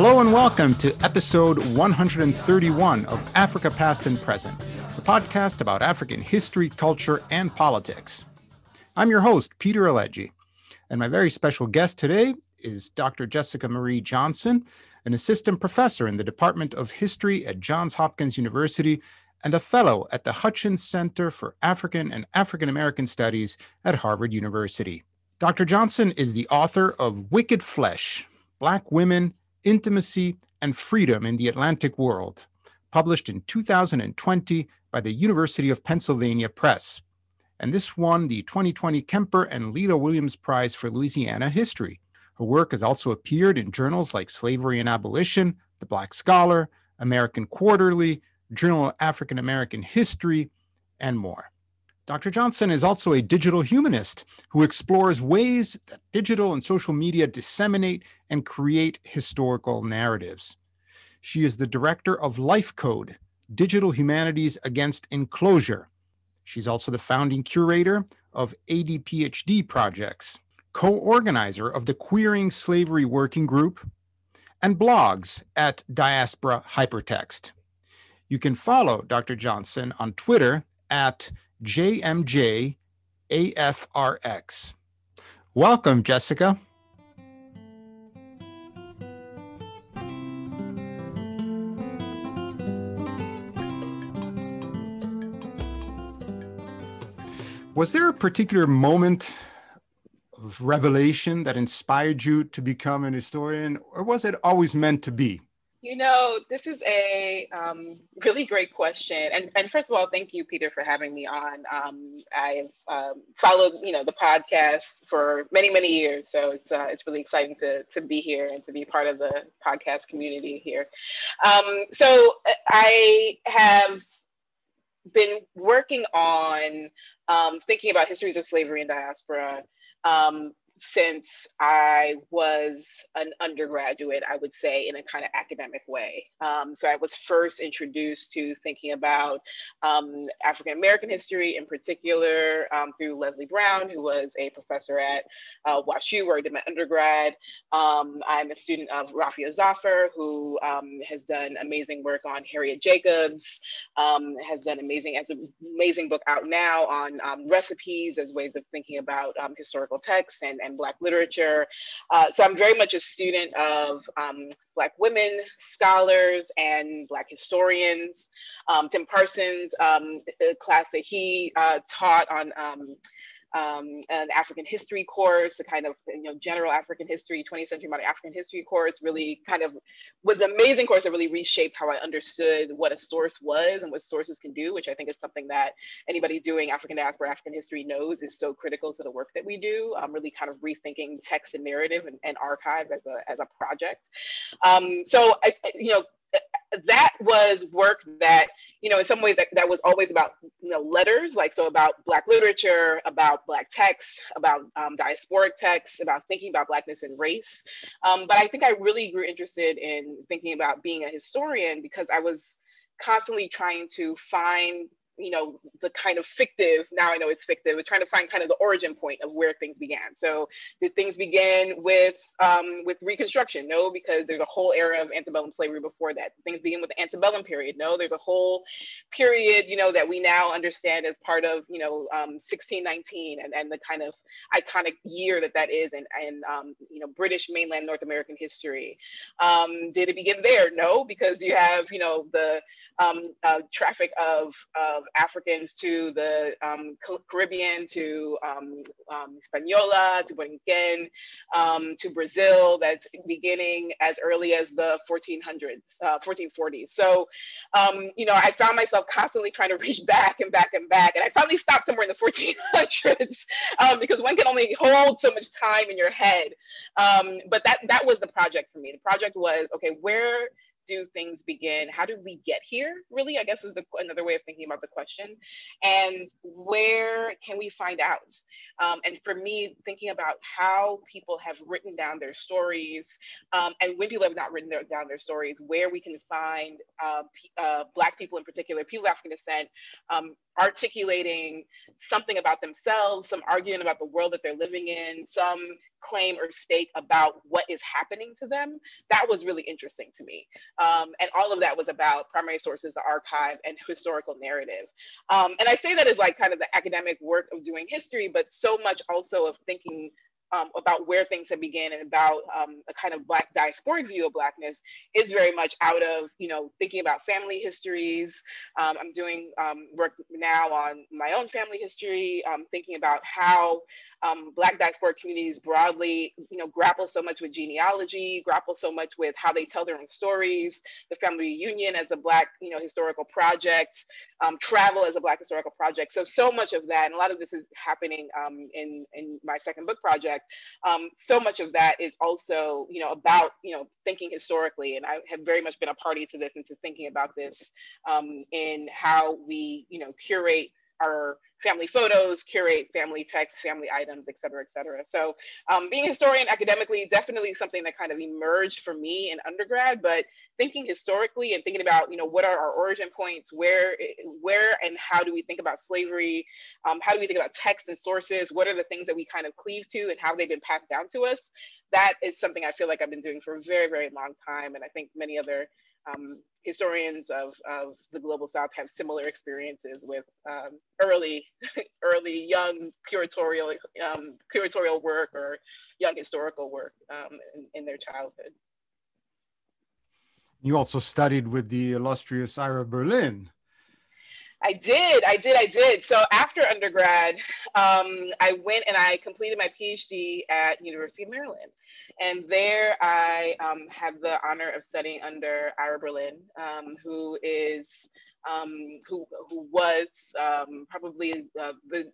Hello and welcome to episode 131 of Africa Past and Present, the podcast about African history, culture, and politics. I'm your host, Peter Alegi, and my very special guest today is Dr. Jessica Marie Johnson, an assistant professor in the Department of History at Johns Hopkins University and a fellow at the Hutchins Center for African and African American Studies at Harvard University. Dr. Johnson is the author of Wicked Flesh Black Women, Intimacy, and Freedom in the Atlantic World, published in 2020 by the University of Pennsylvania Press. And this won the 2020 Kemper and Leila Williams Prize for Louisiana History. Her work has also appeared in journals like Slavery and Abolition, The Black Scholar, American Quarterly, Journal of African American History, and more. Dr. Johnson is also a digital humanist who explores ways that digital and social media disseminate and create historical narratives. She is the director of Life Code, Digital Humanities Against Enclosure. She's also the founding curator of ADPHD projects, co organizer of the Queering Slavery Working Group, and blogs at Diaspora Hypertext. You can follow Dr. Johnson on Twitter at JMJAFRX. Welcome, Jessica. Was there a particular moment of revelation that inspired you to become an historian, or was it always meant to be? You know, this is a um, really great question. And, and first of all, thank you, Peter, for having me on. Um, I've um, followed, you know, the podcast for many, many years. So it's, uh, it's really exciting to, to be here and to be part of the podcast community here. Um, so I have been working on um, thinking about histories of slavery and diaspora um, since I was an undergraduate, I would say, in a kind of academic way. Um, so I was first introduced to thinking about um, African American history in particular um, through Leslie Brown, who was a professor at uh, WashU, where I did my undergrad. Um, I'm a student of Rafia Zafar, who um, has done amazing work on Harriet Jacobs, um, has done amazing, has an amazing book out now on recipes as ways of thinking about historical texts and, and Black literature. Uh, so I'm very much a student of um, Black women, scholars, and Black historians. Um, Tim Parsons, um, class that he uh, taught on um, an African history course, a kind of you know general African history, 20th century modern African history course. Really kind of was an amazing course that really reshaped how I understood what a source was and what sources can do, which I think is something that anybody doing African diaspora African history knows is so critical to the work that we do. Um, really kind of rethinking text and narrative and, and archive as a as a project. Um, so I, you know that was work that you know in some ways that, that was always about you know letters like so about black literature about black texts about um, diasporic texts about thinking about blackness and race. Um, but i think i really grew interested in thinking about being a historian because i was constantly trying to find you know the kind of fictive now i know it's fictive we're trying to find kind of the origin point of where things began. So did things begin with um, with reconstruction? No because there's a whole era of antebellum slavery before that. Things begin with the antebellum period. No there's a whole period you know that we now understand as part of you know um, 1619 and, and the kind of iconic year that that is in, in um, you know british mainland north american history. Um, did it begin there? No because you have you know the um, uh, traffic of, of Africans to the um, Caribbean, to um, um, Hispaniola, to Borinquen, um, to Brazil, that's beginning as early as the 1400s, uh, 1440s. So, um, you know, I found myself constantly trying to reach back and back and back. And I finally stopped somewhere in the 1400s um, because one can only hold so much time in your head. but that, that was the project for me. The project was, okay, where do things begin? How did we get here? Really, I guess is the, another way of thinking about the question. And where can we find out? Um, and for me, thinking about how people have written down their stories, um, and when people have not written their, down their stories, where we can find uh, uh, Black people in particular, people of African descent, um, articulating something about themselves, some arguing about the world that they're living in, some claim or stake about what is happening to them, that was really interesting to me. Um, and all of that was about primary sources, the archive, and historical narrative. Um, and I say that as like kind of the academic work of doing history, but so much also of thinking um, about where things have begun and about um, a kind of black diasporic view of blackness is very much out of you know thinking about family histories um, i'm doing um, work now on my own family history um, thinking about how um, Black diasporic communities broadly, you know, grapple so much with genealogy, grapple so much with how they tell their own stories, the family reunion as a Black, you know, historical project, travel as a Black historical project. So, so much of that, and a lot of this is happening in, in my second book project, um, so much of that is also, you know, about, you know, thinking historically. And I have very much been a party to this and to thinking about this um, in how we, you know, curate our family photos, curate family texts, family items, et cetera, et cetera. So um, being a historian academically, definitely something that kind of emerged for me in undergrad, but thinking historically and thinking about, you know, what are our origin points, where, where and how do we think about slavery? Um, how do we think about texts and sources? What are the things that we kind of cleave to and how they've been passed down to us? That is something I feel like I've been doing for a very, very long time. And I think many other um, historians of, of the global south have similar experiences with um, early early young curatorial um, curatorial work or young historical work um, in, in, their childhood. You also studied with the illustrious ira berlin I did, I did, I did. So after undergrad, um, I went and I completed my PhD at University of Maryland. And there I um, had the honor of studying under Ira Berlin, um, who is um, who who was um, probably uh, the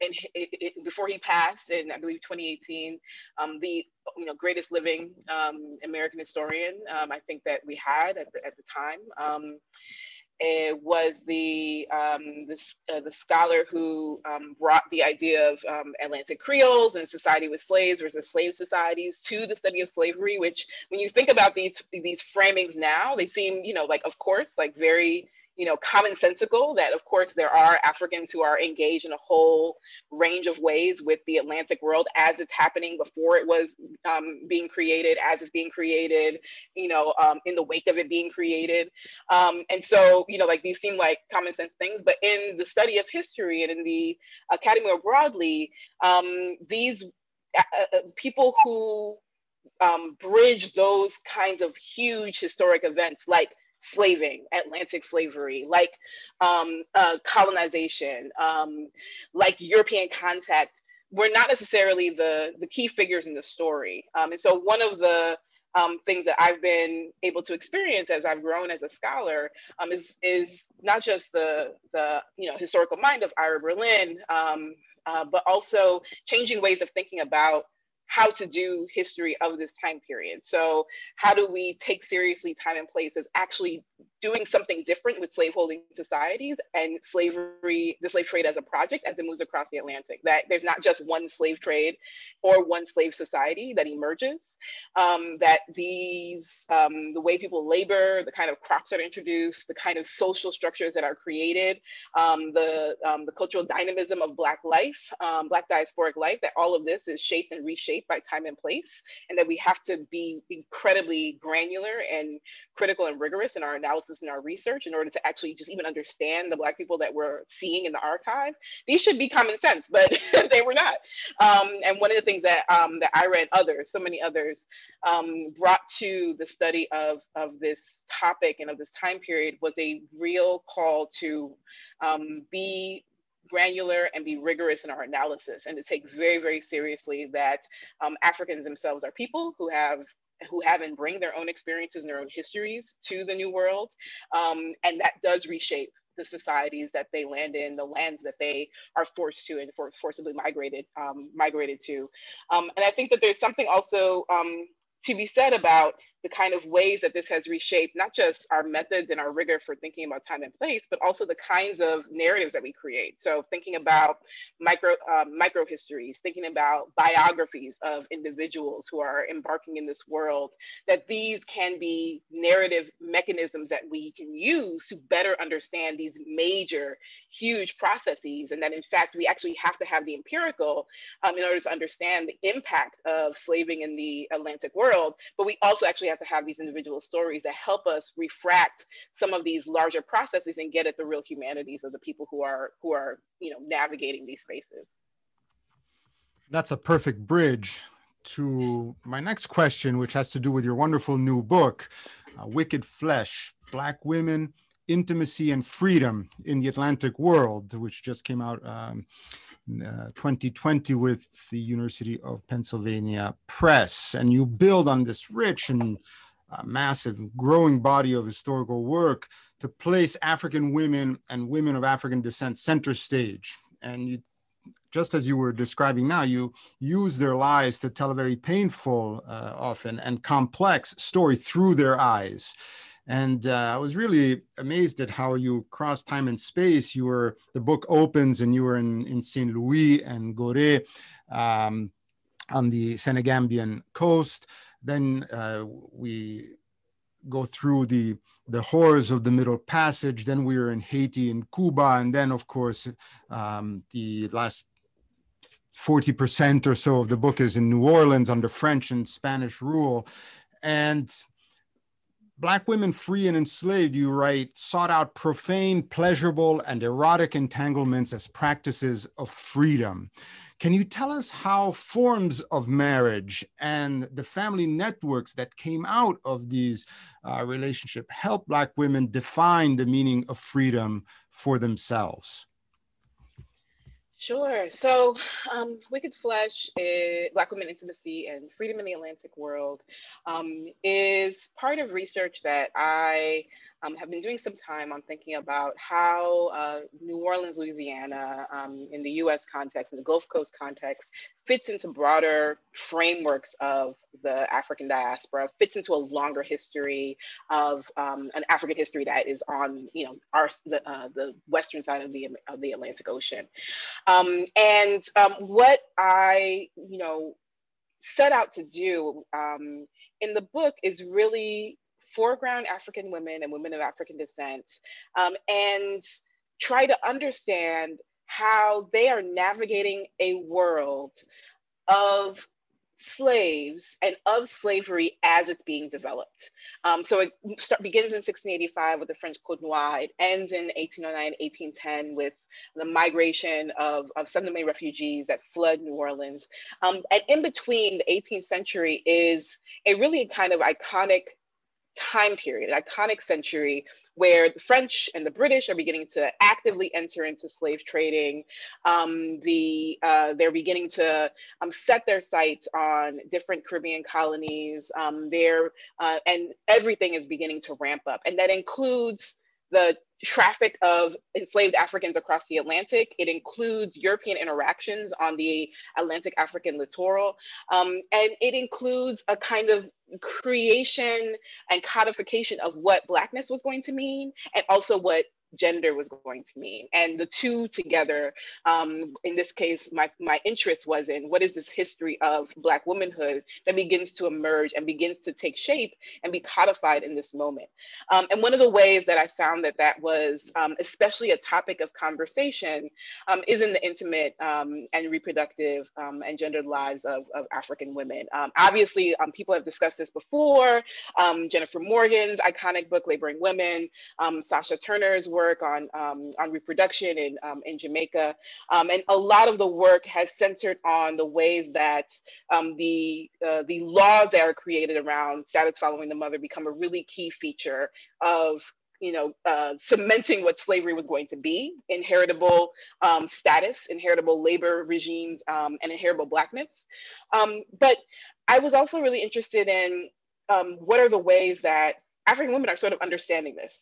in, before he passed in I believe 2018 um, the you know greatest living American historian I think that we had at the, at the time. Was the um, uh, the, scholar who um, brought the idea of um, Atlantic Creoles and society with slaves versus slave societies to the study of slavery. Which, when you think about these these framings now, they seem you know like of course like very you know, commonsensical that of course there are Africans who are engaged in a whole range of ways with the Atlantic world as it's happening before it was um, being created, as it's being created, you know, um, in the wake of it being created. Um, and so, you know, like these seem like common sense things, but in the study of history and in the academy more broadly, um, these uh, uh, people who um, bridge those kinds of huge historic events like slaving, Atlantic slavery, like um, uh, colonization, um, like European contact, were not necessarily the, the key figures in the story. Um, and so one of the um, things that I've been able to experience as I've grown as a scholar um, is, is not just the, the you know, historical mind of Ira Berlin, um, uh, but also changing ways of thinking about how to do history of this time period. So how do we take seriously time and place as actually doing something different with slaveholding societies and slavery, the slave trade as a project as it moves across the Atlantic. That there's not just one slave trade or one slave society that emerges. Um, that these, um, the way people labor, the kind of crops that are introduced, the kind of social structures that are created, um, the um, the cultural dynamism of Black life, um, Black diasporic life. That all of this is shaped and reshaped by time and place, and that we have to be incredibly granular and critical and rigorous in our analysis and our research in order to actually just even understand the Black people that we're seeing in the archive. These should be common sense, but they were not. Um, and one of the things that, um, that I read others, so many others, um, brought to the study of, of this topic and of this time period was a real call to um, be granular and be rigorous in our analysis and to take very, very seriously that um, Africans themselves are people who have who have and bring their own experiences and their own histories to the new world. Um, and that does reshape the societies that they land in, the lands that they are forced to and for, forcibly migrated um, migrated to. Um, and I think that there's something also um, to be said about the kind of ways that this has reshaped not just our methods and our rigor for thinking about time and place, but also the kinds of narratives that we create. So thinking about micro um, micro histories, thinking about biographies of individuals who are embarking in this world, that these can be narrative mechanisms that we can use to better understand these major, huge processes, and that in fact we actually have to have the empirical um, in order to understand the impact of slaving in the Atlantic world, but we also actually have to have these individual stories that help us refract some of these larger processes and get at the real humanities of the people who are who are you know navigating these spaces. That's a perfect bridge to my next question, which has to do with your wonderful new book, uh, Wicked Flesh Black Women, Intimacy, and Freedom in the Atlantic World, which just came out um, uh, 2020 with the University of Pennsylvania Press. And you build on this rich and uh, massive growing body of historical work to place African women and women of African descent center stage. And you just as you were describing now, you use their lives to tell a very painful, uh, often and complex story through their eyes. And uh, I was really amazed at how you cross time and space. You were the book opens, and you were in, in Saint Louis and Gorée um, on the Senegambian coast. Then uh, we go through the the horrors of the Middle Passage. Then we were in Haiti and Cuba, and then of course um, the last 40% or so of the book is in New Orleans under French and Spanish rule. And Black women free and enslaved, you write, sought out profane, pleasurable, and erotic entanglements as practices of freedom. Can you tell us how forms of marriage and the family networks that came out of these uh, relationships help Black women define the meaning of freedom for themselves? Sure. So, um, Wicked Flesh, is, Black Women Intimacy and Freedom in the Atlantic World, um, is part of research that I um, have been doing some time on thinking about how uh, New Orleans, Louisiana, um, in the US context, in the Gulf Coast context, fits into broader frameworks of the African diaspora, fits into a longer history of um, an African history that is on, you know, our, the, uh, the western side of the, of the Atlantic Ocean. Um, and um, what I, you know, set out to do um, in the book is really foreground African women and women of African descent um, and try to understand how they are navigating a world of slaves and of slavery as it's being developed. Um, so it start, begins in 1685 with the French Code Noir. It ends in 1809, 1810 with the migration of, of May refugees that flood New Orleans. Um, and in between, the 18th century is a really kind of iconic time period, an iconic century where the French and the British are beginning to actively enter into slave trading. Um, the, uh, they're beginning to um, set their sights on different Caribbean colonies. Um, uh, and everything is beginning to ramp up. And that includes the traffic of enslaved Africans across the Atlantic. It includes European interactions on the Atlantic African littoral. Um, and it includes a kind of creation and codification of what Blackness was going to mean and also what gender was going to mean. And the two together, um, in this case, my, my interest was in what is this history of Black womanhood that begins to emerge and begins to take shape and be codified in this moment. Um, and one of the ways that I found that that was um, especially a topic of conversation um, is in the intimate um, and reproductive um, and gendered lives of, of African women. obviously, people have discussed this before. Jennifer Morgan's iconic book, Laboring Women, Sasha Turner's work, work on, um, on reproduction in, um, in Jamaica. Um, and a lot of the work has centered on the ways that um, the, uh, the laws that are created around status following the mother become a really key feature of you know, uh, cementing what slavery was going to be, inheritable um, status, inheritable labor regimes, um, and inheritable blackness. Um, but I was also really interested in um, what are the ways that African women are sort of understanding this,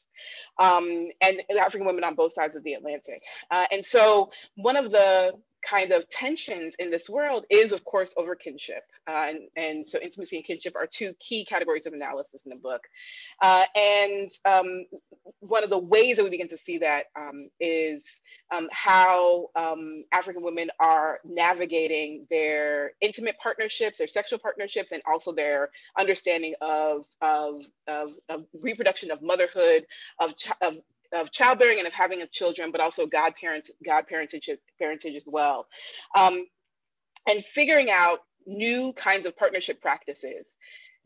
um, and African women on both sides of the Atlantic. Uh, and so one of the kind of tensions in this world is, of course, over kinship. Uh, and, and so intimacy and kinship are two key categories of analysis in the book. Uh, and um, one of the ways that we begin to see that um, is um, how um, African women are navigating their intimate partnerships, their sexual partnerships, and also their understanding of, of, of, of reproduction, of motherhood, of, of of childbearing and of having of children, but also godparents, godparentage parentage as well. Um, and figuring out new kinds of partnership practices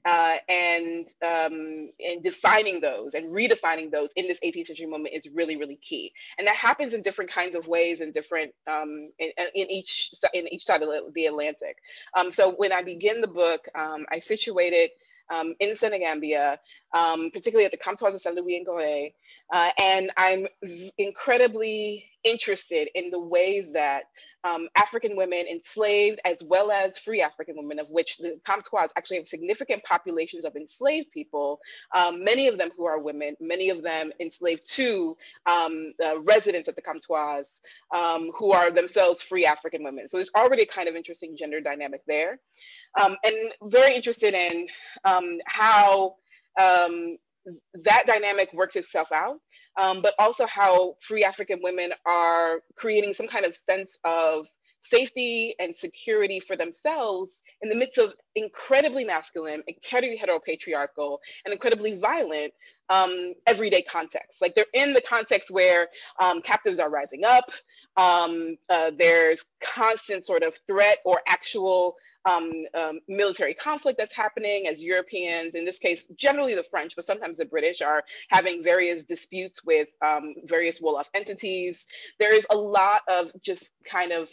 uh, and um, and defining those and redefining those in this 18th century moment is really really key and that happens in different kinds of ways in different um, in, in, each in each side of the Atlantic um, so when I begin the book um, I situated um, in Senegambia, um, particularly at the Comptoir of Saint Louis and Gorée. Uh, and I'm incredibly interested in the ways that um, African women enslaved as well as free African women, of which the Comptoirs actually have significant populations of enslaved people, um, many of them who are women, many of them enslaved to um, residents at the Comptoirs um, who are themselves free African women. So there's already a kind of interesting gender dynamic there. Um, and very interested in um, how that dynamic works itself out, um, but also how free African women are creating some kind of sense of safety and security for themselves in the midst of incredibly masculine, incredibly heteropatriarchal, and incredibly violent um, everyday context. Like they're in the context where um, captives are rising up, um, uh, there's constant sort of threat or actual um, um, military conflict that's happening as Europeans, in this case, generally the French, but sometimes the British are having various disputes with um, various Wolof entities. There is a lot of just kind of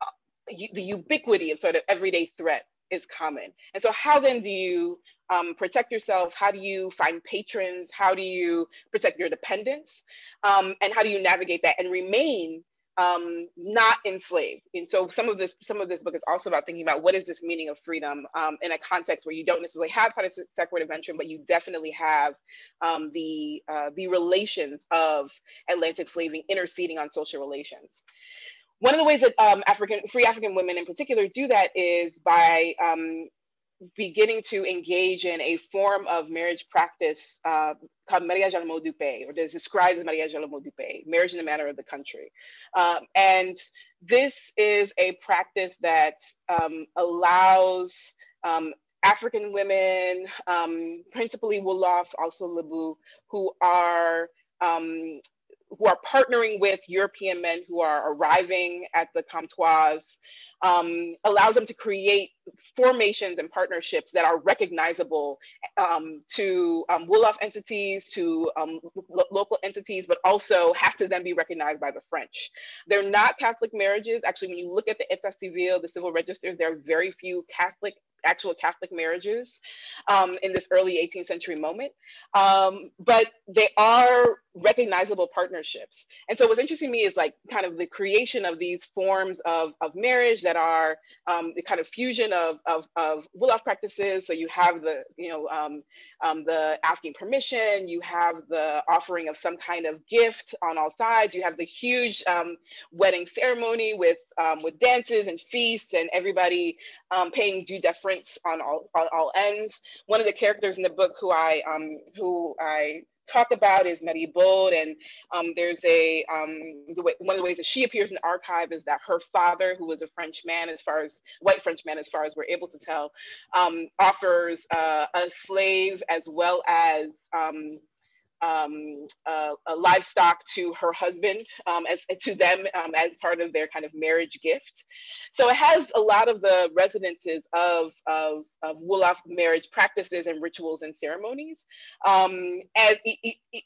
uh, the ubiquity of sort of everyday threat is common. And so how then do you um, protect yourself? How do you find patrons? How do you protect your dependents? Um, and how do you navigate that and remain um, not enslaved. And so some of this some of this book is also about thinking about what is this meaning of freedom um, in a context where you don't necessarily have separate invention, but you definitely have um, the uh, the relations of Atlantic slaving interceding on social relations. One of the ways that um, African free African women in particular do that is by um, beginning to engage in a form of marriage practice uh, called mariage la mode du pays, or is described as mariage la mode du pays, marriage in the manner of the country. Um, and this is a practice that um, allows um, African women, um, principally Wolof, also Lebu, who are um, who are partnering with European men who are arriving at the comptoirs, um, allows them to create formations and partnerships that are recognizable um, to um, Wolof entities, to um, lo local entities, but also have to then be recognized by the French. They're not Catholic marriages. Actually, when you look at the État civil, the civil registers, there are very few Catholic actual Catholic marriages um, in this early 18th century moment. Um, but they are recognizable partnerships. And so what's interesting to me is like kind of the creation of these forms of, of marriage that are um, the kind of fusion of, of, of Wolof practices. So you have the, you know, um, um, the asking permission, you have the offering of some kind of gift on all sides, you have the huge um, wedding ceremony with, um, with dances and feasts and everybody um, paying due deference on all, on all ends. One of the characters in the book who I, who I talk about is Maribaud, and um, there's a um, the way, one of the ways that she appears in the archive is that her father, who was a French man, as far as white French man, as far as we're able to tell, um, offers uh, a slave as well as um, uh, livestock to her husband, um, as to them um, as part of their kind of marriage gift. So it has a lot of the resonances of, of, of Wolof marriage practices and rituals and ceremonies, um, and,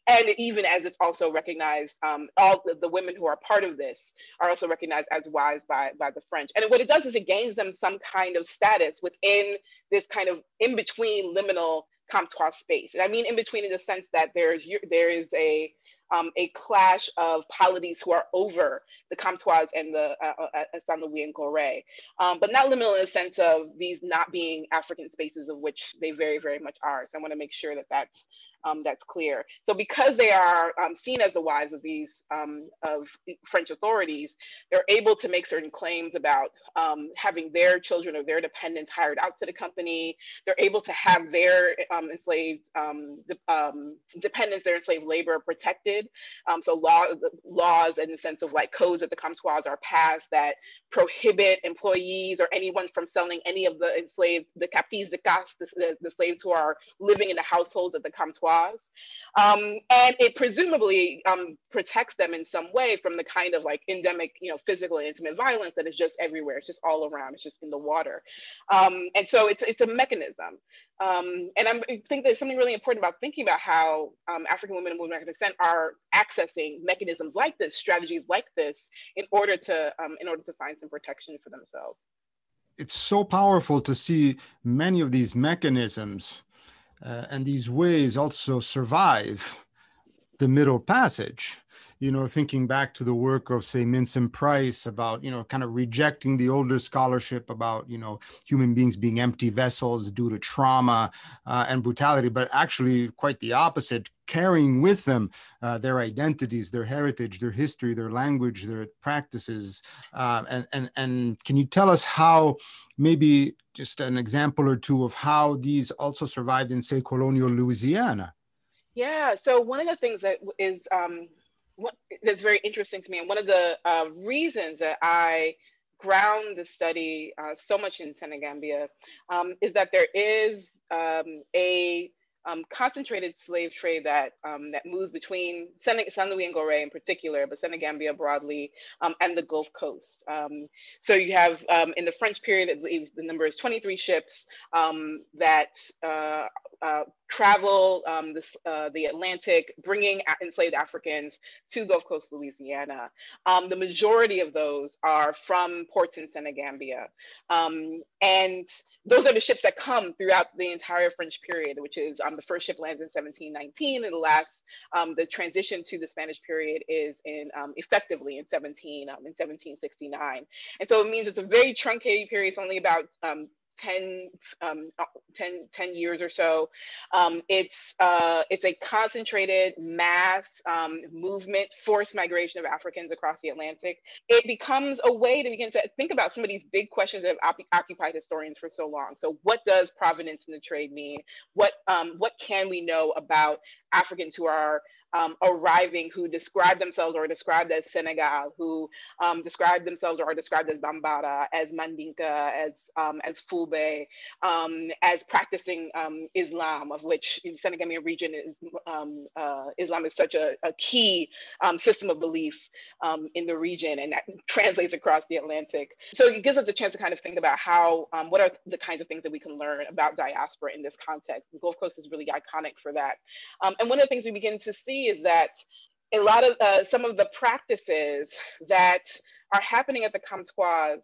and even as it's also recognized, um, all the, the, women who are part of this are also recognized as wives by, by the French. And what it does is it gains them some kind of status within this kind of in-between liminal comptoir space. And I mean in between in the sense that there's there is a um, a clash of polities who are over the comptoirs and the uh, uh, uh and Gorée, um, but not liminal in the sense of these not being African spaces of which they very, very much are. So I want to make sure that that's um, that's clear. So because they are um, seen as the wives of these um, of French authorities, they're able to make certain claims about um, having their children or their dependents hired out to the company. They're able to have their um, enslaved de dependents, their enslaved labor protected. so law, laws in the sense of like codes that the comptoirs are passed that prohibit employees or anyone from selling any of the enslaved, the captives de caste, the, the, slaves who are living in the households at the Um, and it presumably um, protects them in some way from the kind of like endemic, you know, physical and intimate violence that is just everywhere. It's just all around. It's just in the water. Um, and so it's it's a mechanism. Um, and I'm, i think there's something really important about thinking about how um, African women and women of descent are accessing mechanisms like this, strategies like this, in order to um, in order to find some protection for themselves. It's so powerful to see many of these mechanisms uh, and these ways also survive the Middle Passage. You know, thinking back to the work of, say, Mintz and Price about, you know, kind of rejecting the older scholarship about, you know, human beings being empty vessels due to trauma uh, and brutality, but actually quite the opposite, carrying with them uh, their identities, their heritage, their history, their language, their practices. Uh, and, and, and can you tell us how maybe just an example or two of how these also survived in, say, colonial Louisiana? Yeah, so one of the things that is um, what, that's very interesting to me, and one of the uh, reasons that I ground the study uh, so much in Senegambia um, is that there is um, a um, concentrated slave trade that um, that moves between San, San Louis and Gorée in particular, but Senegambia broadly, um, and the Gulf Coast. Um, so you have in the French period, the number is 23 ships that uh, uh, travel um, this, uh, the Atlantic, bringing enslaved Africans to Gulf Coast Louisiana. Um, the majority of those are from ports in Senegambia. Um, and those are the ships that come throughout the entire French period, which is um, the first ship lands in 1719 and the last, um, the transition to the Spanish period is in um, effectively in 17, in 1769. And so it means it's a very truncated period. It's only about 10, um, 10, 10, years or so. Um, it's, uh, it's a concentrated mass um, movement, forced migration of Africans across the Atlantic. It becomes a way to begin to think about some of these big questions that have occupied historians for so long. So what does provenance in the trade mean? What, um, what can we know about Africans who are um, arriving who describe themselves or are described as Senegal, who um, describe themselves or are described as Bambara, as Mandinka, as um, as Fulbe, um, as practicing um, Islam, of which the Senegambia region is um, uh, Islam is such a, a key system of belief in the region, and that translates across the Atlantic. So it gives us a chance to kind of think about how what are the kinds of things that we can learn about diaspora in this context. The Gulf Coast is really iconic for that, and one of the things we begin to see is that a lot of uh, some of the practices that are happening at the comptoirs,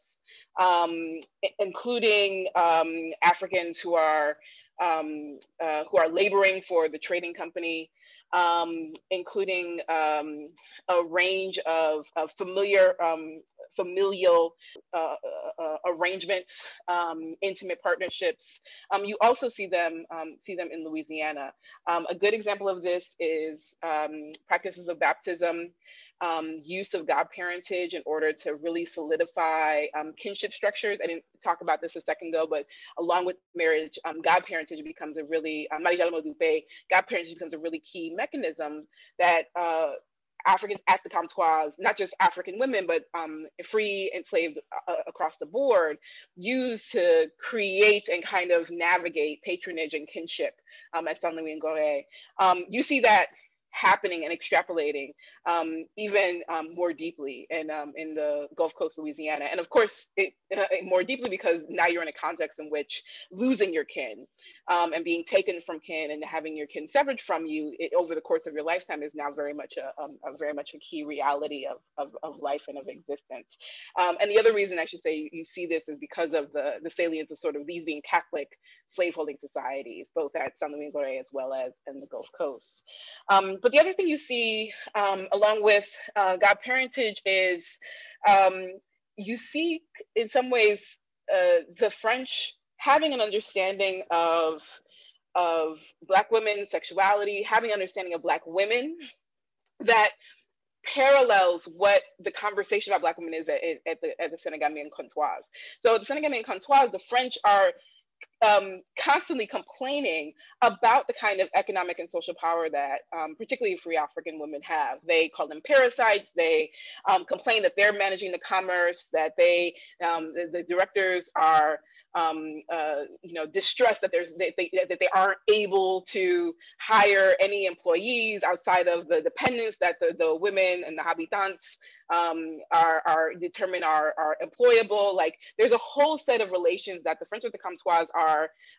um, including um, Africans who are um, uh, who are laboring for the trading company, um, including um, a range of, of familiar um, familial uh, uh, uh, arrangements, um, intimate partnerships. Um, you also see them see them in Louisiana. A good example of this is practices of baptism, um, use of godparentage in order to really solidify kinship structures. I didn't talk about this a second ago, but along with marriage, godparentage becomes a really uh, godparentage becomes a really key mechanism that uh, Africans at the comptoirs, not just African women, but um, free enslaved uh, across the board, use to create and kind of navigate patronage and kinship um, at Saint Louis and Gorée. Um, you see that happening and extrapolating um, even um, more deeply in, um, in the Gulf Coast, Louisiana. And of course, it, uh, more deeply because now you're in a context in which losing your kin um, and being taken from kin and having your kin severed from you it, over the course of your lifetime is now very much a, um, a very much a key reality of, of, of life and of existence. Um, and the other reason I should say you, you see this is because of the, the salience of sort of these being Catholic slaveholding societies, both at San Luis as well as in the Gulf Coast. Um, but the other thing you see um, along with uh, God parentage is um, you see in some ways uh, the French having an understanding of of Black women, sexuality, having an understanding of Black women that parallels what the conversation about Black women is at, at the, at the Senegambian comptoirs. So the Senegambian comptoirs, the French are um, constantly complaining about the kind of economic and social power that um, particularly free African women have. They call them parasites. They um, complain that they're managing the commerce, that they, um, the, the, directors are um, uh, you know, distressed that there's they, they, that they aren't able to hire any employees outside of the dependents that the, the women and the habitants um, are, are determined are, are employable. Like there's a whole set of relations that the French with the comptoirs are,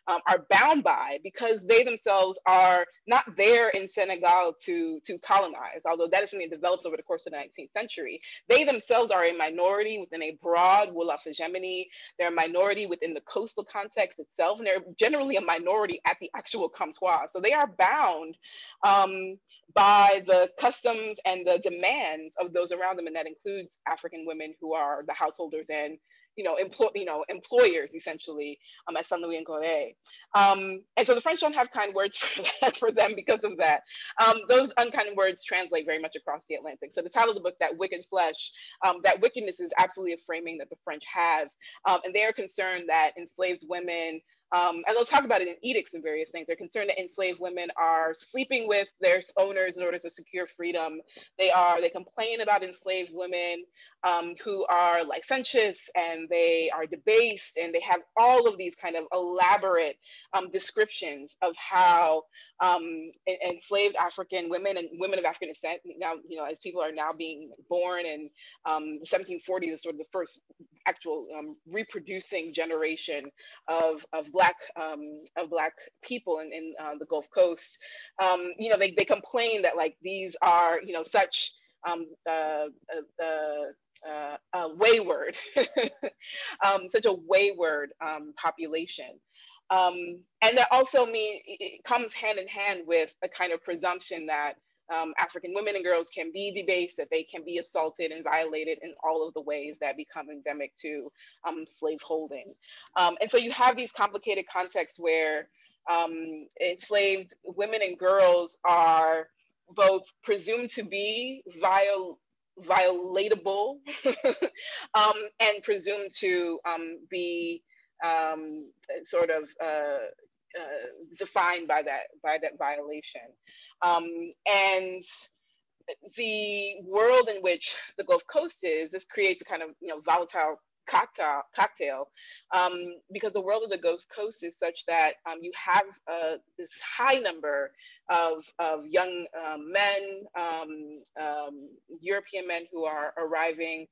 um, are bound by because they themselves are not there in Senegal to, to colonize, although that is something that develops over the course of the 19th century. They themselves are a minority within a broad Wolof hegemony. They're a minority within the coastal context itself, and they're generally a minority at the actual comptoirs. So they are bound um, by the customs and the demands of those around them, and that includes African women who are the householders and you know, employ, you know, employers essentially um, at Saint Louis and Gorée. Um, and so the French don't have kind words for that for them because of that. Um, those unkind words translate very much across the Atlantic. So the title of the book, That Wicked Flesh, um, that wickedness is absolutely a framing that the French have. Um, and they are concerned that enslaved women um, and they'll talk about it in edicts and various things. They're concerned that enslaved women are sleeping with their owners in order to secure freedom. They are, they complain about enslaved women um, who are licentious and they are debased and they have all of these kind of elaborate um, descriptions of how um, enslaved African women and women of African descent now, you know, as people are now being born and um, the 1740s is sort of the first actual um, reproducing generation of, of black um, of black people in, in uh, the Gulf Coast. You know, they, they complain that like these are, you know, such um, uh, uh, uh, uh wayward, um, such a wayward um, population. Um, and that also mean it comes hand in hand with a kind of presumption that um, African women and girls can be debased, that they can be assaulted and violated in all of the ways that become endemic to um, slaveholding. Um, and so you have these complicated contexts where enslaved women and girls are both presumed to be viol violatable um, and presumed to um, be um, sort of uh, uh, defined by that by that violation. Um, and the world in which the Gulf Coast is, this creates kind of you know volatile cocktail, cocktail um, because the world of the Gulf Coast is such that um, you have uh, this high number of, of young um, men, um, um, European men who are arriving,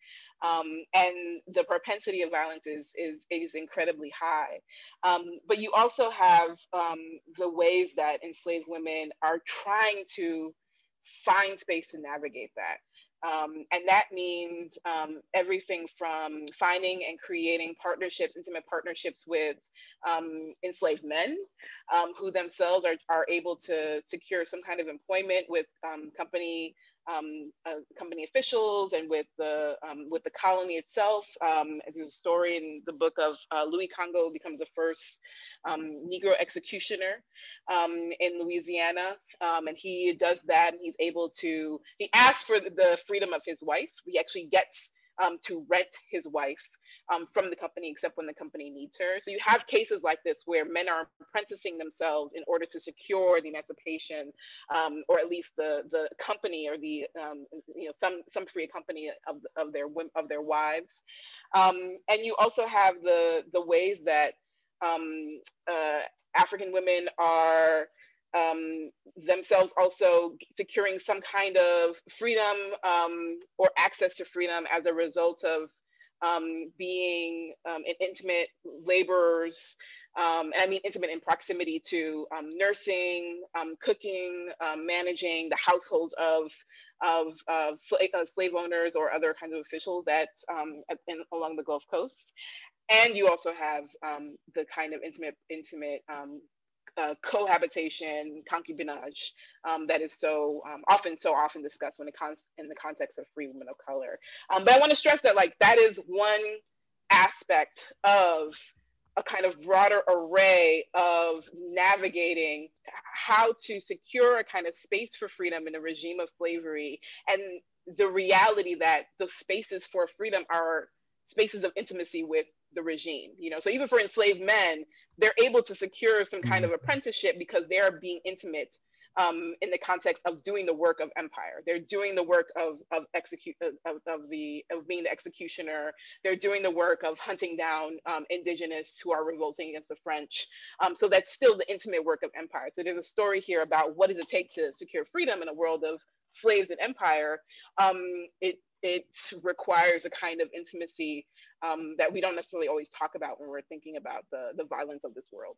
um, and the propensity of violence is, is, is incredibly high. but you also have the ways that enslaved women are trying to find space to navigate that. Um, and that means um, everything from finding and creating partnerships, intimate partnerships with um, enslaved men um, who themselves are, are able to secure some kind of employment with um, company um, uh, company officials and with the um, with the colony itself. Um, there's a story in the book of uh, Louis Congo becomes the first um, Negro executioner um, in Louisiana, um, and he does that. And he's able to he asks for the freedom of his wife. He actually gets to rent his wife um, from the company except when the company needs her. So you have cases like this where men are apprenticing themselves in order to secure the emancipation, um, or at least the the company or the um, you know some some free company of of their of their wives. Um, and you also have the the ways that um, uh, African women are um, themselves also securing some kind of freedom um, or access to freedom as a result of um, being um, intimate laborers, um, I mean intimate in proximity to um, nursing, um, cooking, um, managing the households of, of, of sla uh, slave owners or other kinds of officials that in, along the Gulf Coast. And you also have the kind of intimate, intimate uh, cohabitation, concubinage um, that is so um, often, so often discussed when it comes in the context of free women of color. Um, but I want to stress that like that is one aspect of a kind of broader array of navigating how to secure a kind of space for freedom in a regime of slavery and the reality that the spaces for freedom are spaces of intimacy with the regime you know so even for enslaved men they're able to secure some kind mm-hmm. of apprenticeship because they're being intimate um, in the context of doing the work of empire. They're doing the work of of execute of, of the of being the executioner. They're doing the work of hunting down um, indigenous who are revolting against the French. Um, so that's still the intimate work of empire. So there's a story here about what does it take to secure freedom in a world of slaves and empire. Um, it it requires a kind of intimacy um, that we don't necessarily always talk about when we're thinking about the, the violence of this world.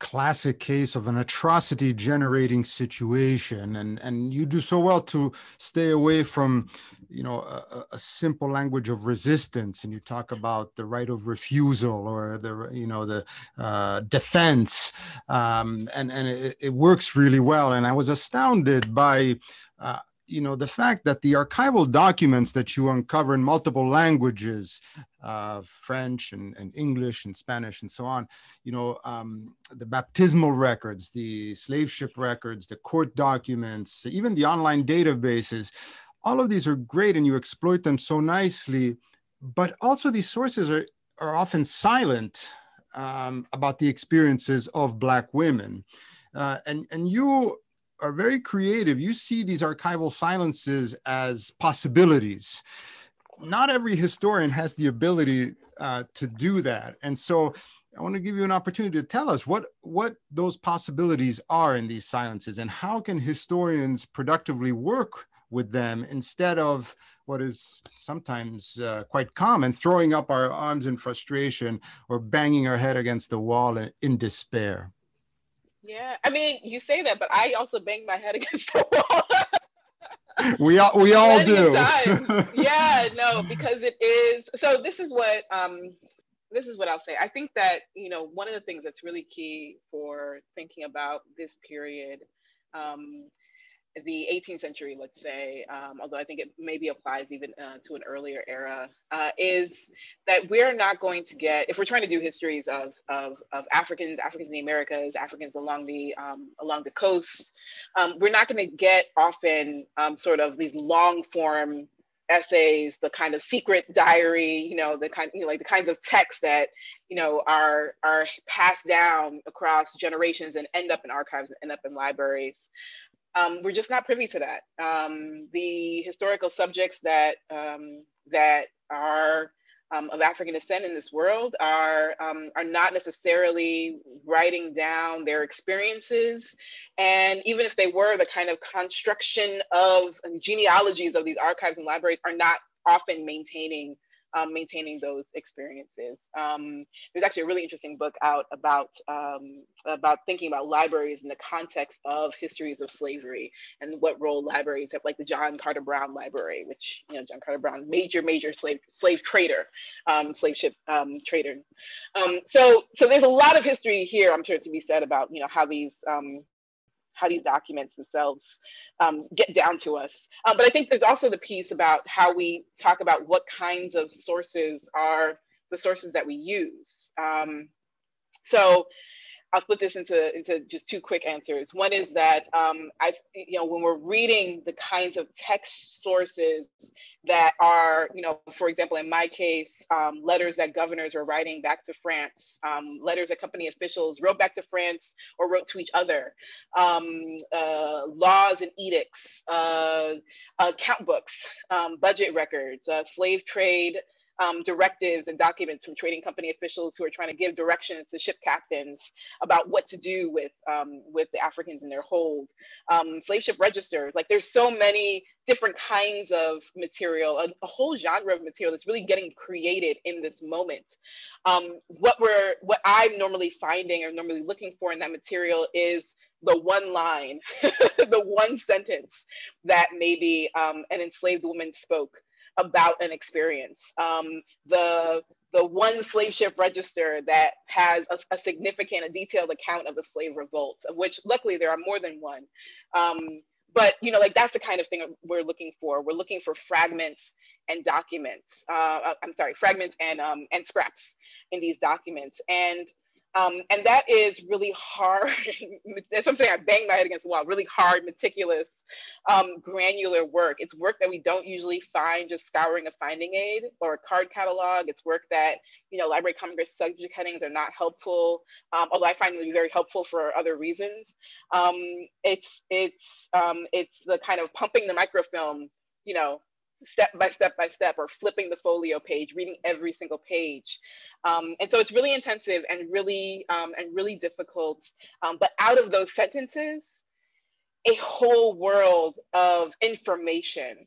Classic case of an atrocity generating situation. And and you do so well to stay away from you know a, a, simple language of resistance. And you talk about the right of refusal or the you know the uh, defense. Um, and and it, it, works really well. And i was astounded by uh, you know the fact that the archival documents that you uncover in multiple languages uh, french and, and, english and spanish and so on you know um, the baptismal records the slave ship records the court documents even the online databases all of these are great and you exploit them so nicely but also these sources are, are often silent um, about the experiences of black women. Uh, and and you are very creative. You see these archival silences as possibilities. Not every historian has the ability uh, to do that. And so I want to give you an opportunity to tell us what, what those possibilities are in these silences and how can historians productively work with them instead of what is sometimes uh, quite common throwing up our arms in frustration or banging our head against the wall in, in despair. Yeah, I mean, you say that, but I also bang my head against the wall. we all we all do. yeah, no, because it is. So this is what um, this is what I'll say. I think that you know one of the things that's really key for thinking about this period um, the 18th century, let's say, um, although I think it maybe applies even uh, to an earlier era, uh, is that we're not going to get, if we're trying to do histories of, of, of Africans, Africans in the Americas, Africans along the, um, along the coast, um, we're not going to get often um, sort of these long form essays, the kind of secret diary, you know, the kind, you know, like the kinds of texts that, you know, are are passed down across generations and end up in archives and end up in libraries um, we're just not privy to that. Um, the historical subjects that um, that are um, of African descent in this world are um, are not necessarily writing down their experiences, and even if they were, the kind of construction of genealogies of these archives and libraries are not often maintaining um, maintaining those experiences. Um, there's actually a really interesting book out about um, about thinking about libraries in the context of histories of slavery and what role libraries have, like the John Carter Brown Library, which you know John Carter Brown, major major slave slave trader, um, slave ship um, trader. Um, so so there's a lot of history here, I'm sure, to be said about you know how these how these documents themselves um, get down to us. Um, but I think there's also the piece about how we talk about what kinds of sources are the sources that we use. Um, so I'll split this into, into just two quick answers. One is that um, I, you know, when we're reading the kinds of text sources that are, you know, for example, in my case, um, letters that governors were writing back to France, um, letters that company officials wrote back to France or wrote to each other, um, uh, laws and edicts, uh, account books, um, budget records, uh, slave trade um, directives and documents from trading company officials who are trying to give directions to ship captains about what to do with um, with the Africans in their hold. Um, slave ship registers, like there's so many different kinds of material, a, a, whole genre of material that's really getting created in this moment. Um, what we're, what I'm normally finding or normally looking for in that material is the one line, the one sentence that maybe um, an enslaved woman spoke about an experience. Um, the the one slave ship register that has a, a, significant, a detailed account of the slave revolts, of which luckily there are more than one. Um, but you know, like that's the kind of thing we're looking for. We're looking for fragments and documents. Uh, I'm sorry, fragments and um, and scraps in these documents. And um, and that is really hard. That's something I'm saying. I bang my head against the wall. Really hard, meticulous, um, granular work. It's work that we don't usually find just scouring a finding aid or a card catalog. It's work that you know Library Congress subject headings are not helpful. Um, although I find them very helpful for other reasons. Um, it's it's um, it's the kind of pumping the microfilm. You know, step by step by step or flipping the folio page reading every single page. Um, and so it's really intensive and really um, and really difficult. Um, but out of those sentences a whole world of information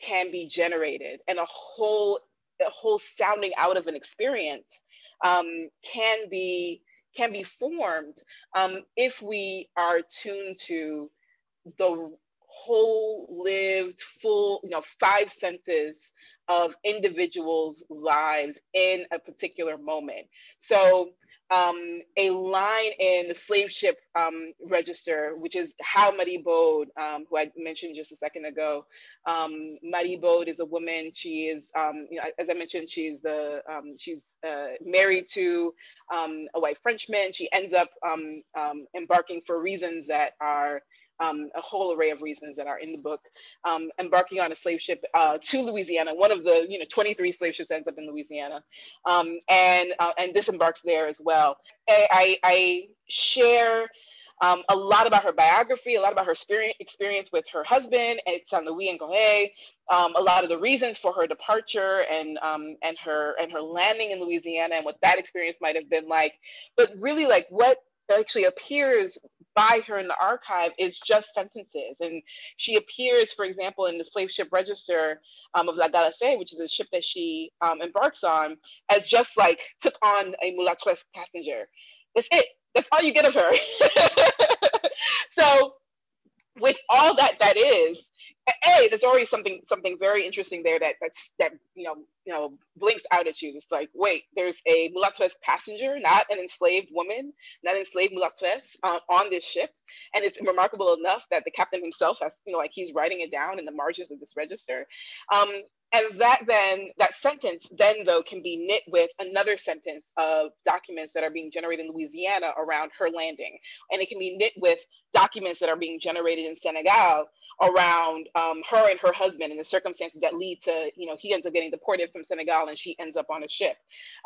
can be generated and a whole a whole sounding out of an experience um, can be can be formed um, if we are tuned to the whole lived full you know five senses of individuals lives in a particular moment so um, a line in the slave ship um, register, which is how Marie Baude, um, who I mentioned just a second ago, um, Marie Baude is a woman. She is, um, you know, as I mentioned, she's the um, she's uh, married to um, a white Frenchman. She ends up embarking for reasons that are um, a whole array of reasons that are in the book, um, embarking on a slave ship uh, to Louisiana. One of the you know 23 slave ships ends up in Louisiana, um, and uh, and disembarks there as well. I, I share um, a lot about her biography, a lot about her experience, with her husband at Saint Louis and Gorée, um, a lot of the reasons for her departure and um, and her and her landing in Louisiana and what that experience might have been like. But really, like what actually appears by her in the archive is just sentences. And she appears, for example, in the slave ship register um, of La Galafé, which is a ship that she um, embarks on, as just like took on a mulattoes passenger. That's it. That's all you get of her. so with all that that is, a there's already something something very interesting there that that's that you know you know blinks out at you. It's like wait there's a mulattoes passenger not an enslaved woman not enslaved mulattoes uh, on this ship. And it's remarkable enough that the captain himself has you know like he's writing it down in the margins of this register. Um, and that then that sentence then though can be knit with another sentence of documents that are being generated in louisiana around her landing and it can be knit with documents that are being generated in senegal around um, her and her husband and the circumstances that lead to, you know, he ends up getting deported from Senegal and she ends up on a ship.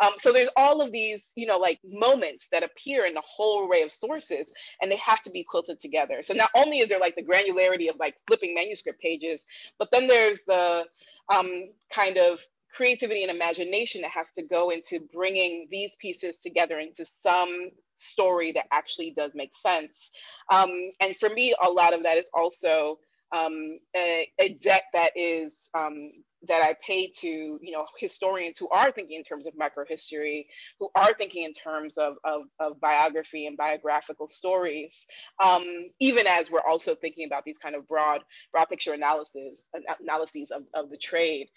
Um, so there's all of these, you know, like moments that appear in the whole array of sources and they have to be quilted together. So not only is there like the granularity of like flipping manuscript pages, but then there's the um, kind of creativity and imagination that has to go into bringing these pieces together into some story that actually does make sense. Um, and for me, a lot of that is also um, a, a, debt that is um, that I pay to you know historians who are thinking in terms of microhistory, who are thinking in terms of, of, of biography and biographical stories, um, even as we're also thinking about these kind of broad broad picture analysis analyses of, of the trade.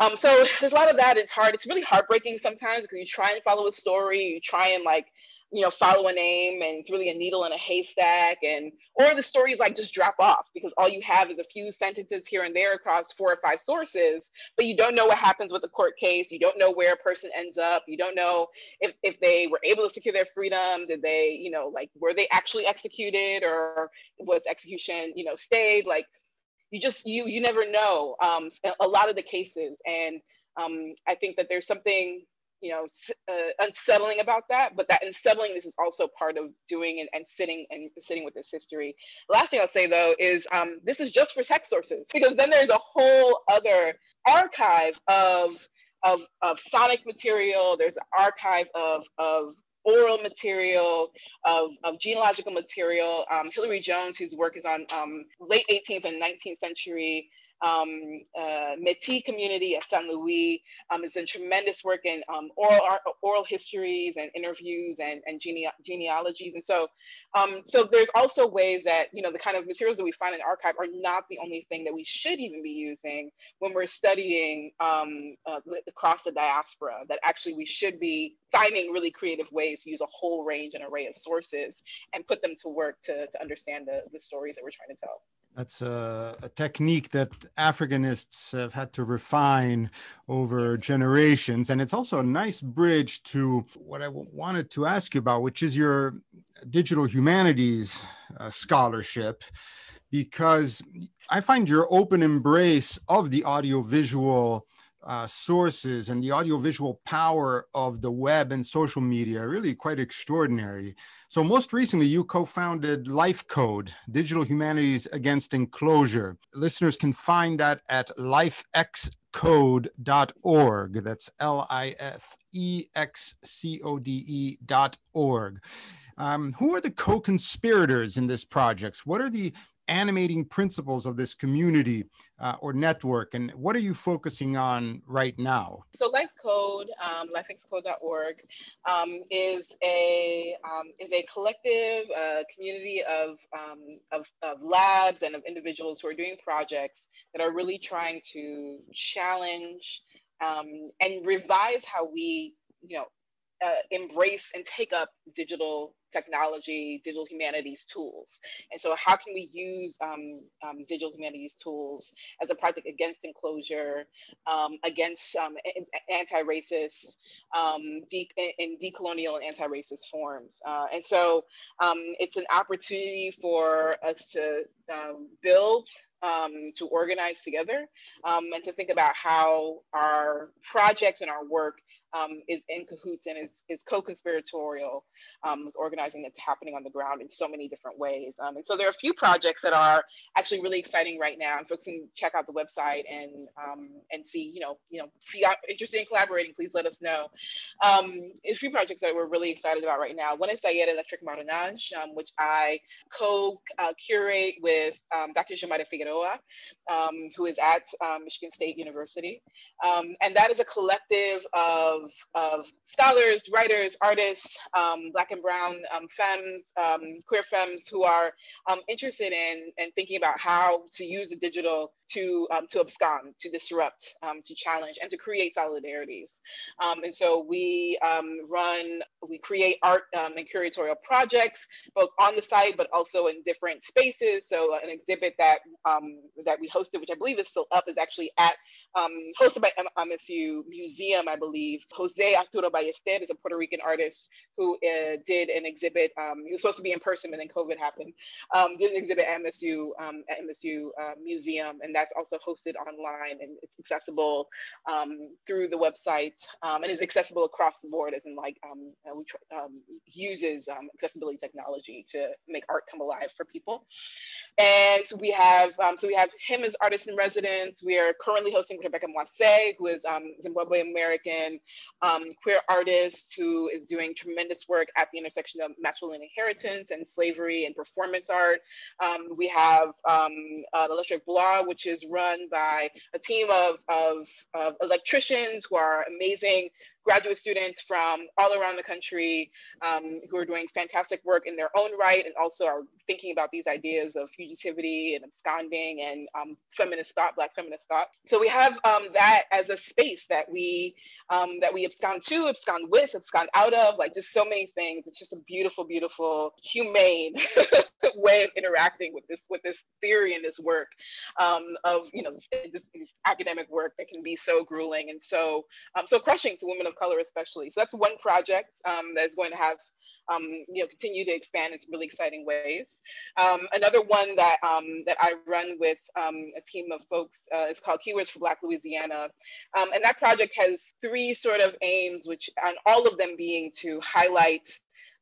Um, so there's a lot of that. It's hard. It's really heartbreaking sometimes because you try and follow a story, you try and like you know follow a name and it's really a needle in a haystack and or the stories like just drop off because all you have is a few sentences here and there across four or five sources but you don't know what happens with the court case. You don't know where a person ends up. You don't know if, if they were able to secure their freedom. Did they you know like were they actually executed or was execution you know stayed? Like you just you you never know um, a lot of the cases. And um, i think that there's something you know uh, unsettling about that but that unsettling this is also part of doing and, and sitting and sitting with this history last thing i'll say though is um, this is just for text sources because then there's a whole other archive of of, of sonic material there's an archive of of oral material, of, of genealogical material. Um, Hilary Jones, whose work is on um, late 18th and 19th century um, uh, Métis community at Saint Louis um, has done tremendous work in um, oral oral histories and interviews and, and gene genealogies. And so, um, so there's also ways that, you know, the kind of materials that we find in archive are not the only thing that we should even be using when we're studying um, uh, across the diaspora, that actually we should be finding really creative ways to use a whole range and array of sources and put them to work to, to understand the, the stories that we're trying to tell. That's a, a, technique that Africanists have had to refine over generations. And it's also a nice bridge to what I wanted to ask you about, which is your digital humanities uh, scholarship, because I find your open embrace of the audiovisual uh, sources and the audiovisual power of the web and social media are really quite extraordinary. So, most recently, you co founded Life Code, Digital Humanities Against Enclosure. Listeners can find that at lifexcode.org. That's L I F E X C O D E dot org. Um, who are the co conspirators in this project? What are the animating principles of this community uh, or network and what are you focusing on right now? So life code um, lifexcode.org um, is a um, is a collective uh, community of, um, of, of labs and of individuals who are doing projects that are really trying to challenge um, and revise how we you know uh, embrace and take up digital technology, digital humanities tools. And so, how can we use um, um, digital humanities tools as a project against enclosure, um, against um, anti racist, um, de- in decolonial and anti racist forms? Uh, and so, um, it's an opportunity for us to build. to organize together and to think about how our projects and our work um, is in cahoots and is, is co-conspiratorial um, with organizing that's happening on the ground in so many different ways. Um, and so there are a few projects that are actually really exciting right now. And folks can check out the website and um, and see, you know, you know, if you are interested in collaborating, please let us know. Um, a few projects that we're really excited about right now. One is Taller Electric Marronage, um, which I co-curate with Dr. Yomaira Figueroa, who is at Michigan State University. and that is a collective of of, of scholars, writers, artists, um, Black and Brown um, femmes, um, queer femmes who are um, interested in, in thinking about how to use the digital to, um, to abscond, to disrupt, um, to challenge, and to create solidarities. and so we run, we create art and curatorial projects, both on the site, but also in different spaces. So an exhibit that, that we hosted, which I believe is still up, is actually at um, hosted by MSU Museum, I believe. Jose Arturo Ballester is a Puerto Rican artist who uh, did an exhibit. Um, he was supposed to be in person, but then COVID happened. Um, did an exhibit at MSU um, at MSU uh, Museum, and that's also hosted online and it's accessible um, through the website um, and is accessible across the board, as in like uh, we uses accessibility technology to make art come alive for people. And we have so we have him as artist in residence. We are currently hosting Rebecca Mwase, who is um, Zimbabwe American um, queer artist who is doing tremendous work at the intersection of masculine inheritance and slavery and performance art. Um, we have um, uh, the Electric Blog, which is run by a team of, of, of electricians who are amazing graduate students from all around the country um, who are doing fantastic work in their own right and also are thinking about these ideas of fugitivity and absconding and um, feminist thought, Black feminist thought. So we have um, that as a space that we um, that we abscond to, abscond with, abscond out of, like just so many things. It's just a beautiful, beautiful, humane way of interacting with this with this theory and this work um, of you know this, this, academic work that can be so grueling and so um, so crushing to women of color especially. So that's one project um, that's going to have um, you know, continue to expand in some really exciting ways. Um, another one that um, that I run with um, a team of folks uh, is called Keywords for Black Louisiana, um, and that project has three sort of aims, which and all of them being to highlight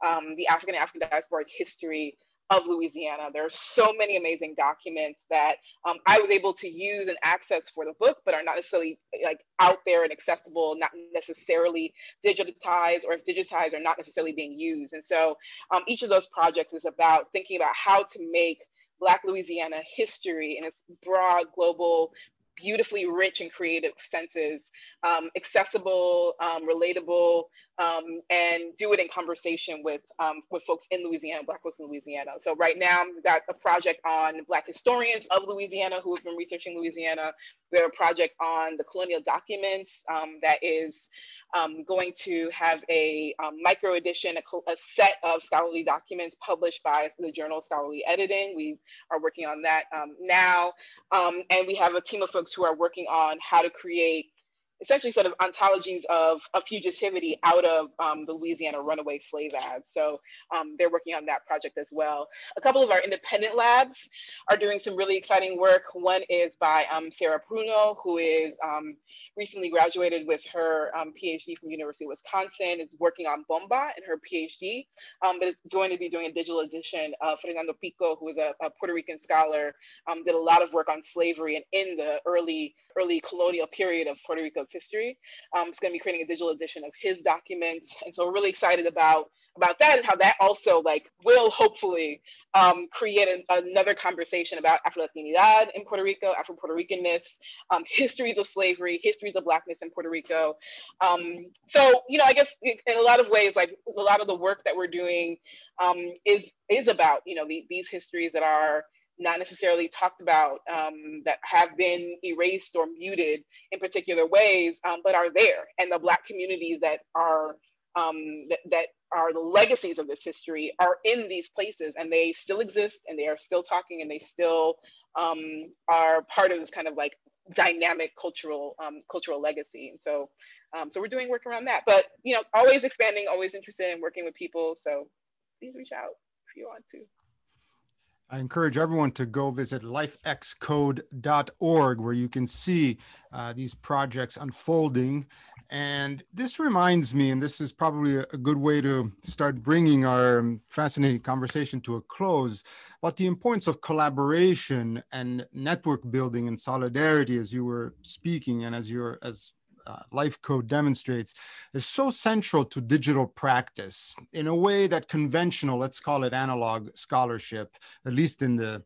um, the African and African diasporic history of Louisiana. There are so many amazing documents that um, I was able to use and access for the book, but are not necessarily like out there and accessible, not necessarily digitized, or if digitized, are not necessarily being used. And so um, each of those projects is about thinking about how to make Black Louisiana history in its broad global beautifully rich and creative senses, um, accessible, um, relatable, um, and do it in conversation with um, with folks in Louisiana, Black folks in Louisiana. So right now we've got a project on Black historians of Louisiana who have been researching Louisiana. We have a project on the colonial documents um, that is um, going to have a um, micro edition, a, a, set of scholarly documents published by the journal Scholarly Editing. We are working on that um, now. And we have a team of folks who are working on how to create essentially sort of ontologies of, fugitivity out of um, the Louisiana runaway slave ads. So um, they're working on that project as well. A couple of our independent labs are doing some really exciting work. One is by um, Sarah Pruno, who is um, recently graduated with her um, PhD from University of Wisconsin, is working on Bomba in her PhD, um, but is going to be doing a digital edition of Fernando Pico, who is a, a Puerto Rican scholar, did a lot of work on slavery and in the early, early colonial period of Puerto Rico's history. Um, it's going to be creating a digital edition of his documents, and so we're really excited about about that and how that also like will hopefully um, create an, another conversation about Afro-Latinidad in Puerto Rico, Afro-Puerto Ricanness, um, histories of slavery, histories of blackness in Puerto Rico. Um, so you know, I guess in a lot of ways, like a lot of the work that we're doing um, is is about you know the, these histories that are not necessarily talked about um, that have been erased or muted in particular ways, um, but are there. And the Black communities that are um, that, that are the legacies of this history are in these places and they still exist and they are still talking and they still um, are part of this kind of like dynamic cultural um, cultural legacy. And so, um, so we're doing work around that, but you know, always expanding, always interested in working with people. So please reach out if you want to. I encourage everyone to go visit lifexcode.org where you can see uh, these projects unfolding. And this reminds me, and this is probably a, good way to start bringing our fascinating conversation to a close, about the importance of collaboration and network building and solidarity as you were speaking and as you're as uh, life code demonstrates is so central to digital practice in a way that conventional let's call it analog scholarship at least in the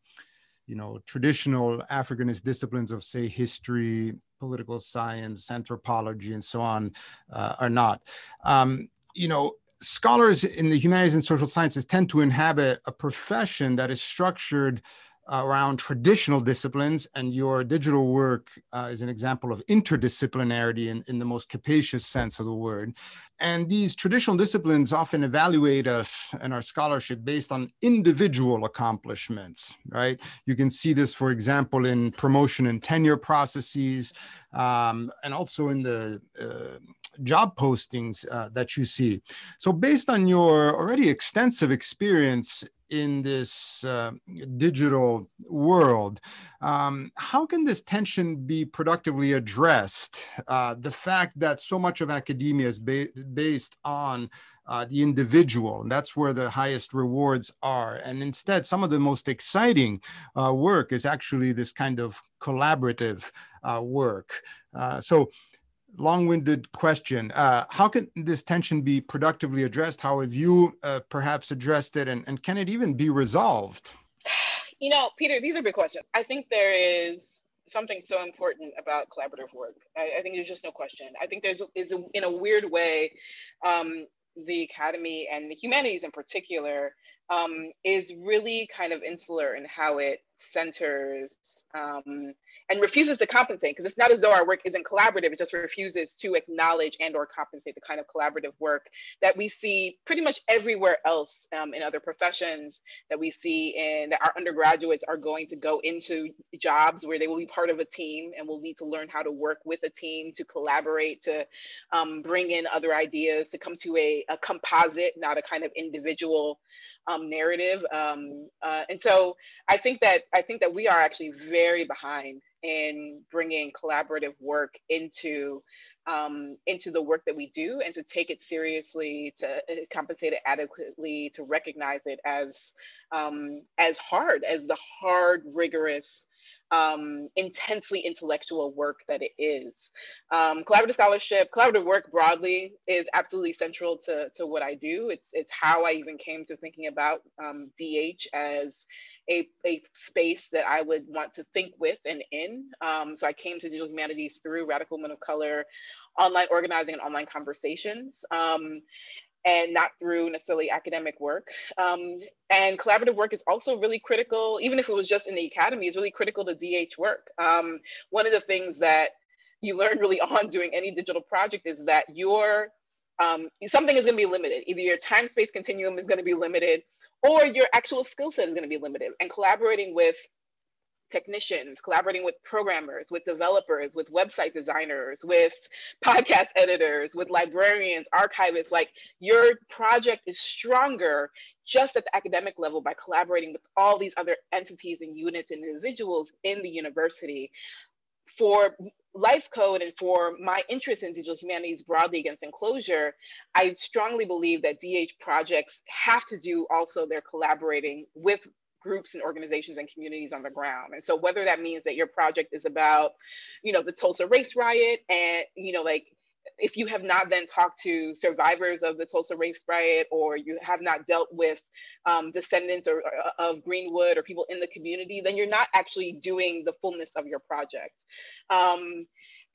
you know traditional africanist disciplines of say history political science anthropology and so on uh, are not. Um, you know scholars in the humanities and social sciences tend to inhabit a profession that is structured around traditional disciplines, and your digital work uh, is an example of interdisciplinarity in, in the most capacious sense of the word. And these traditional disciplines often evaluate us and our scholarship based on individual accomplishments, right? You can see this, for example, in promotion and tenure processes, um, and also in the uh, job postings uh, that you see. So, based on your already extensive experience in this uh, digital world. Um, how can this tension be productively addressed? Uh, the fact that so much of academia is ba- based on uh, the individual, and that's where the highest rewards are. And instead, some of the most exciting uh, work is actually this kind of collaborative uh, work. Uh, so, long-winded question. Uh, how can this tension be productively addressed? How have you uh, perhaps addressed it, and, and can it even be resolved? You know, Peter, these are big questions. I think there is something so important about collaborative work. I, I think there's just no question. I think there's is a, in a weird way, um, the academy and the humanities in particular um, is really kind of insular in how it centers um, and refuses to compensate because it's not as though our work isn't collaborative it just refuses to acknowledge and or compensate the kind of collaborative work that we see pretty much everywhere else um, in other professions that we see and that our undergraduates are going to go into jobs where they will be part of a team and will need to learn how to work with a team to collaborate to um, bring in other ideas to come to a, a composite not a kind of individual um, narrative. Um, uh, and so I think that I think that we are actually very behind in bringing collaborative work into um, into the work that we do and to take it seriously, to uh, compensate it adequately, to recognize it as um, as hard as the hard, rigorous um, intensely intellectual work that it is. Um, collaborative scholarship, collaborative work broadly is absolutely central to, to what I do. It's, it's how I even came to thinking about um, DH as a, a space that I would want to think with and in. Um, so I came to digital humanities through Radical Women of Color, online organizing and online conversations. Um, and not through necessarily academic work. Um, and collaborative work is also really critical, even if it was just in the academy, is really critical to DH work. Um, one of the things that you learn really on doing any digital project is that your um, something is going to be limited. Either your time space continuum is going to be limited, or your actual skill set is going to be limited. And collaborating with technicians, collaborating with programmers, with developers, with website designers, with podcast editors, with librarians, archivists. Like your project is stronger just at the academic level by collaborating with all these other entities and units and individuals in the university. For life code and for my interest in digital humanities broadly against enclosure, I strongly believe that DH projects have to do also their collaborating with groups and organizations and communities on the ground. And so whether that means that your project is about, you know, the Tulsa race riot and, you know, like if you have not then talked to survivors of the Tulsa race riot or you have not dealt with um, descendants or, or, of Greenwood or people in the community, then you're not actually doing the fullness of your project. Um,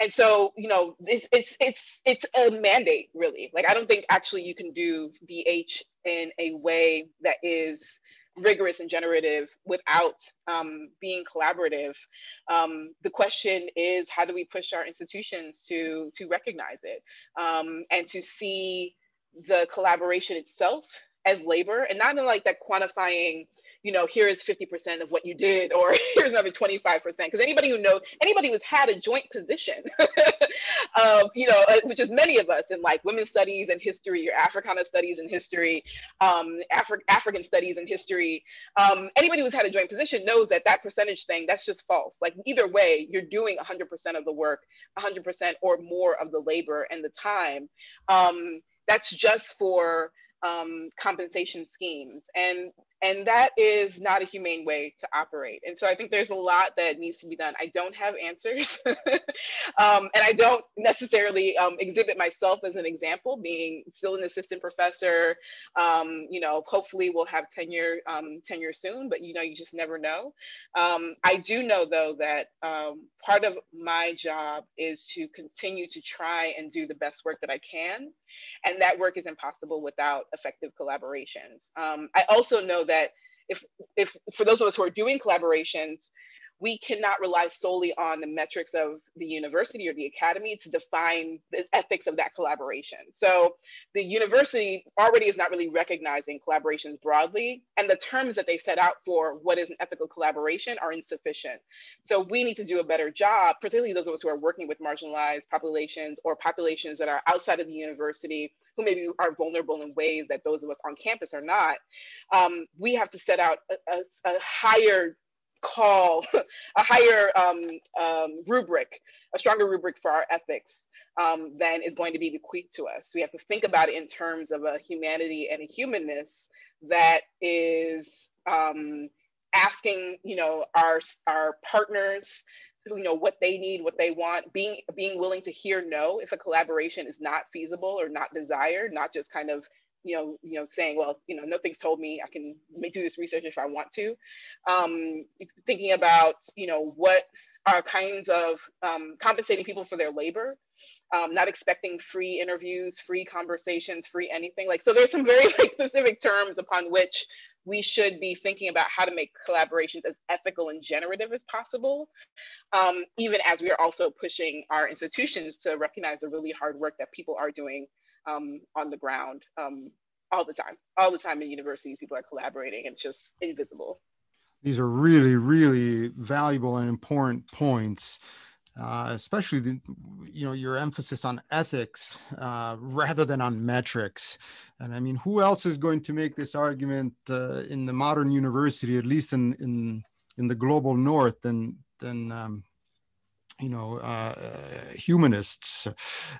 and so, you know, this it's it's it's a mandate really. Like I don't think actually you can do DH in a way that is rigorous and generative without um, being collaborative. Um, the question is, how do we push our institutions to, to recognize it um, and to see the collaboration itself as labor and not in like that quantifying you know, here is 50% of what you did, or here's another 25%. Because anybody who knows, anybody who's had a joint position you know, uh, which is many of us in like women's studies and history, or Africana studies and history, um, Afri- African studies and history, um, anybody who's had a joint position knows that that percentage thing, that's just false. Like either way, you're doing 100% of the work, 100% or more of the labor and the time. Um, that's just for um, compensation schemes. And and that is not a humane way to operate. And so I think there's a lot that needs to be done. I don't have answers, um, and I don't necessarily um, exhibit myself as an example, being still an assistant professor. Um, you know, hopefully we'll have tenure um, tenure soon, but you know, you just never know. Um, I do know though that um, part of my job is to continue to try and do the best work that I can, and that work is impossible without effective collaborations. I also know that if, if for those of us who are doing collaborations, we cannot rely solely on the metrics of the university or the academy to define the ethics of that collaboration. So the university already is not really recognizing collaborations broadly, and the terms that they set out for what is an ethical collaboration are insufficient. So we need to do a better job, particularly those of us who are working with marginalized populations or populations that are outside of the university who maybe are vulnerable in ways that those of us on campus are not. Um, we have to set out a, a, a higher call a higher um, um, rubric, a stronger rubric for our ethics um, than is going to be bequeathed to us. We have to think about it in terms of a humanity and a humanness that is um, asking, you know, our our partners, you know, what they need, what they want, being being willing to hear no if a collaboration is not feasible or not desired, not just kind of you know, you know, saying, well, you know, nothing's told me I can do this research if I want to. Um, thinking about, you know, what are kinds of um, compensating people for their labor, um, not expecting free interviews, free conversations, free anything. Like, so there's some very like, specific terms upon which we should be thinking about how to make collaborations as ethical and generative as possible, um, even as we are also pushing our institutions to recognize the really hard work that people are doing um, on the ground um, all the time. All the time in universities, people are collaborating. It's just invisible. These are really, really valuable and important points. Uh, especially the, you know your emphasis on ethics uh, rather than on metrics and i mean who else is going to make this argument uh, in the modern university at least in in in the global north than than um, you know uh, humanists.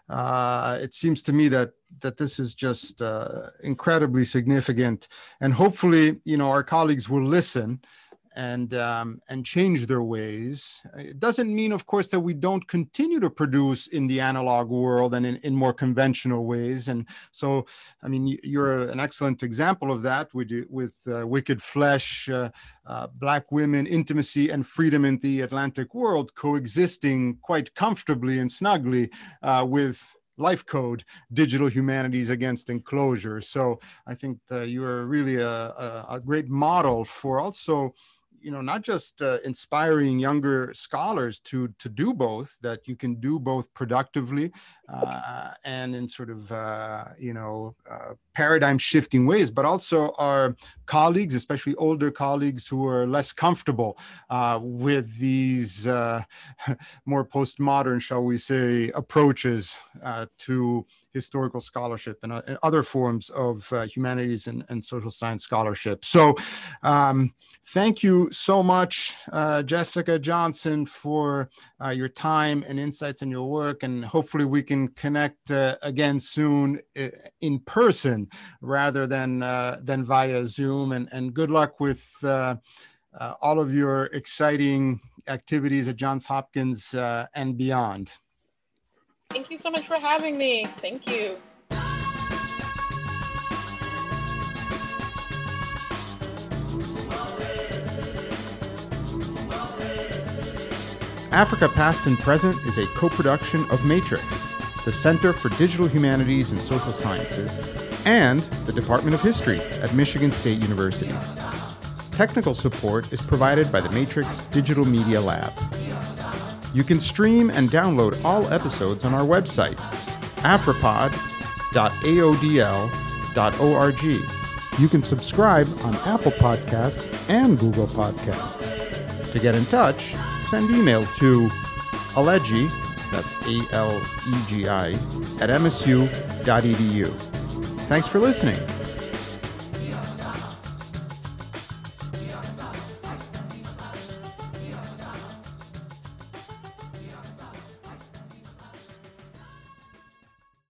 Uh, it seems to me that that this is just uh, incredibly significant. And hopefully you know our colleagues will listen and um, and change their ways. It doesn't mean, of course, that we don't continue to produce in the analog world and in, in more conventional ways. And so, I mean, you're an excellent example of that with with uh, Wicked Flesh, uh, uh, Black women, intimacy, and freedom in the Atlantic world coexisting quite comfortably and snugly uh, with life code digital humanities against enclosure so i think you're really a, a, a, great model for also you know not just uh, inspiring younger scholars to to do both that you can do both productively uh, and in sort of uh, you know uh, paradigm shifting ways but also our colleagues especially older colleagues who are less comfortable uh, with these uh, more postmodern shall we say approaches to historical scholarship and, uh, and other forms of uh, humanities and, and, social science scholarship. So, um, thank you so much, uh, Jessica Johnson, for uh, your time and insights in your work. And hopefully, we can connect uh, again soon uh, in person rather than than via Zoom. And, and good luck with. all of your exciting activities at Johns Hopkins and beyond. Thank you so much for having me. Thank you. Africa Past and Present is a co production of Matrix, the Center for Digital Humanities and Social Sciences, and the Department of History at Michigan State University. Technical support is provided by the Matrix Digital Media Lab. You can stream and download all episodes on our website, afripod.aodl.org. You can subscribe on Apple Podcasts and Google Podcasts. To get in touch, send email to alegi, that's A L E G I, at msu.edu. Thanks for listening.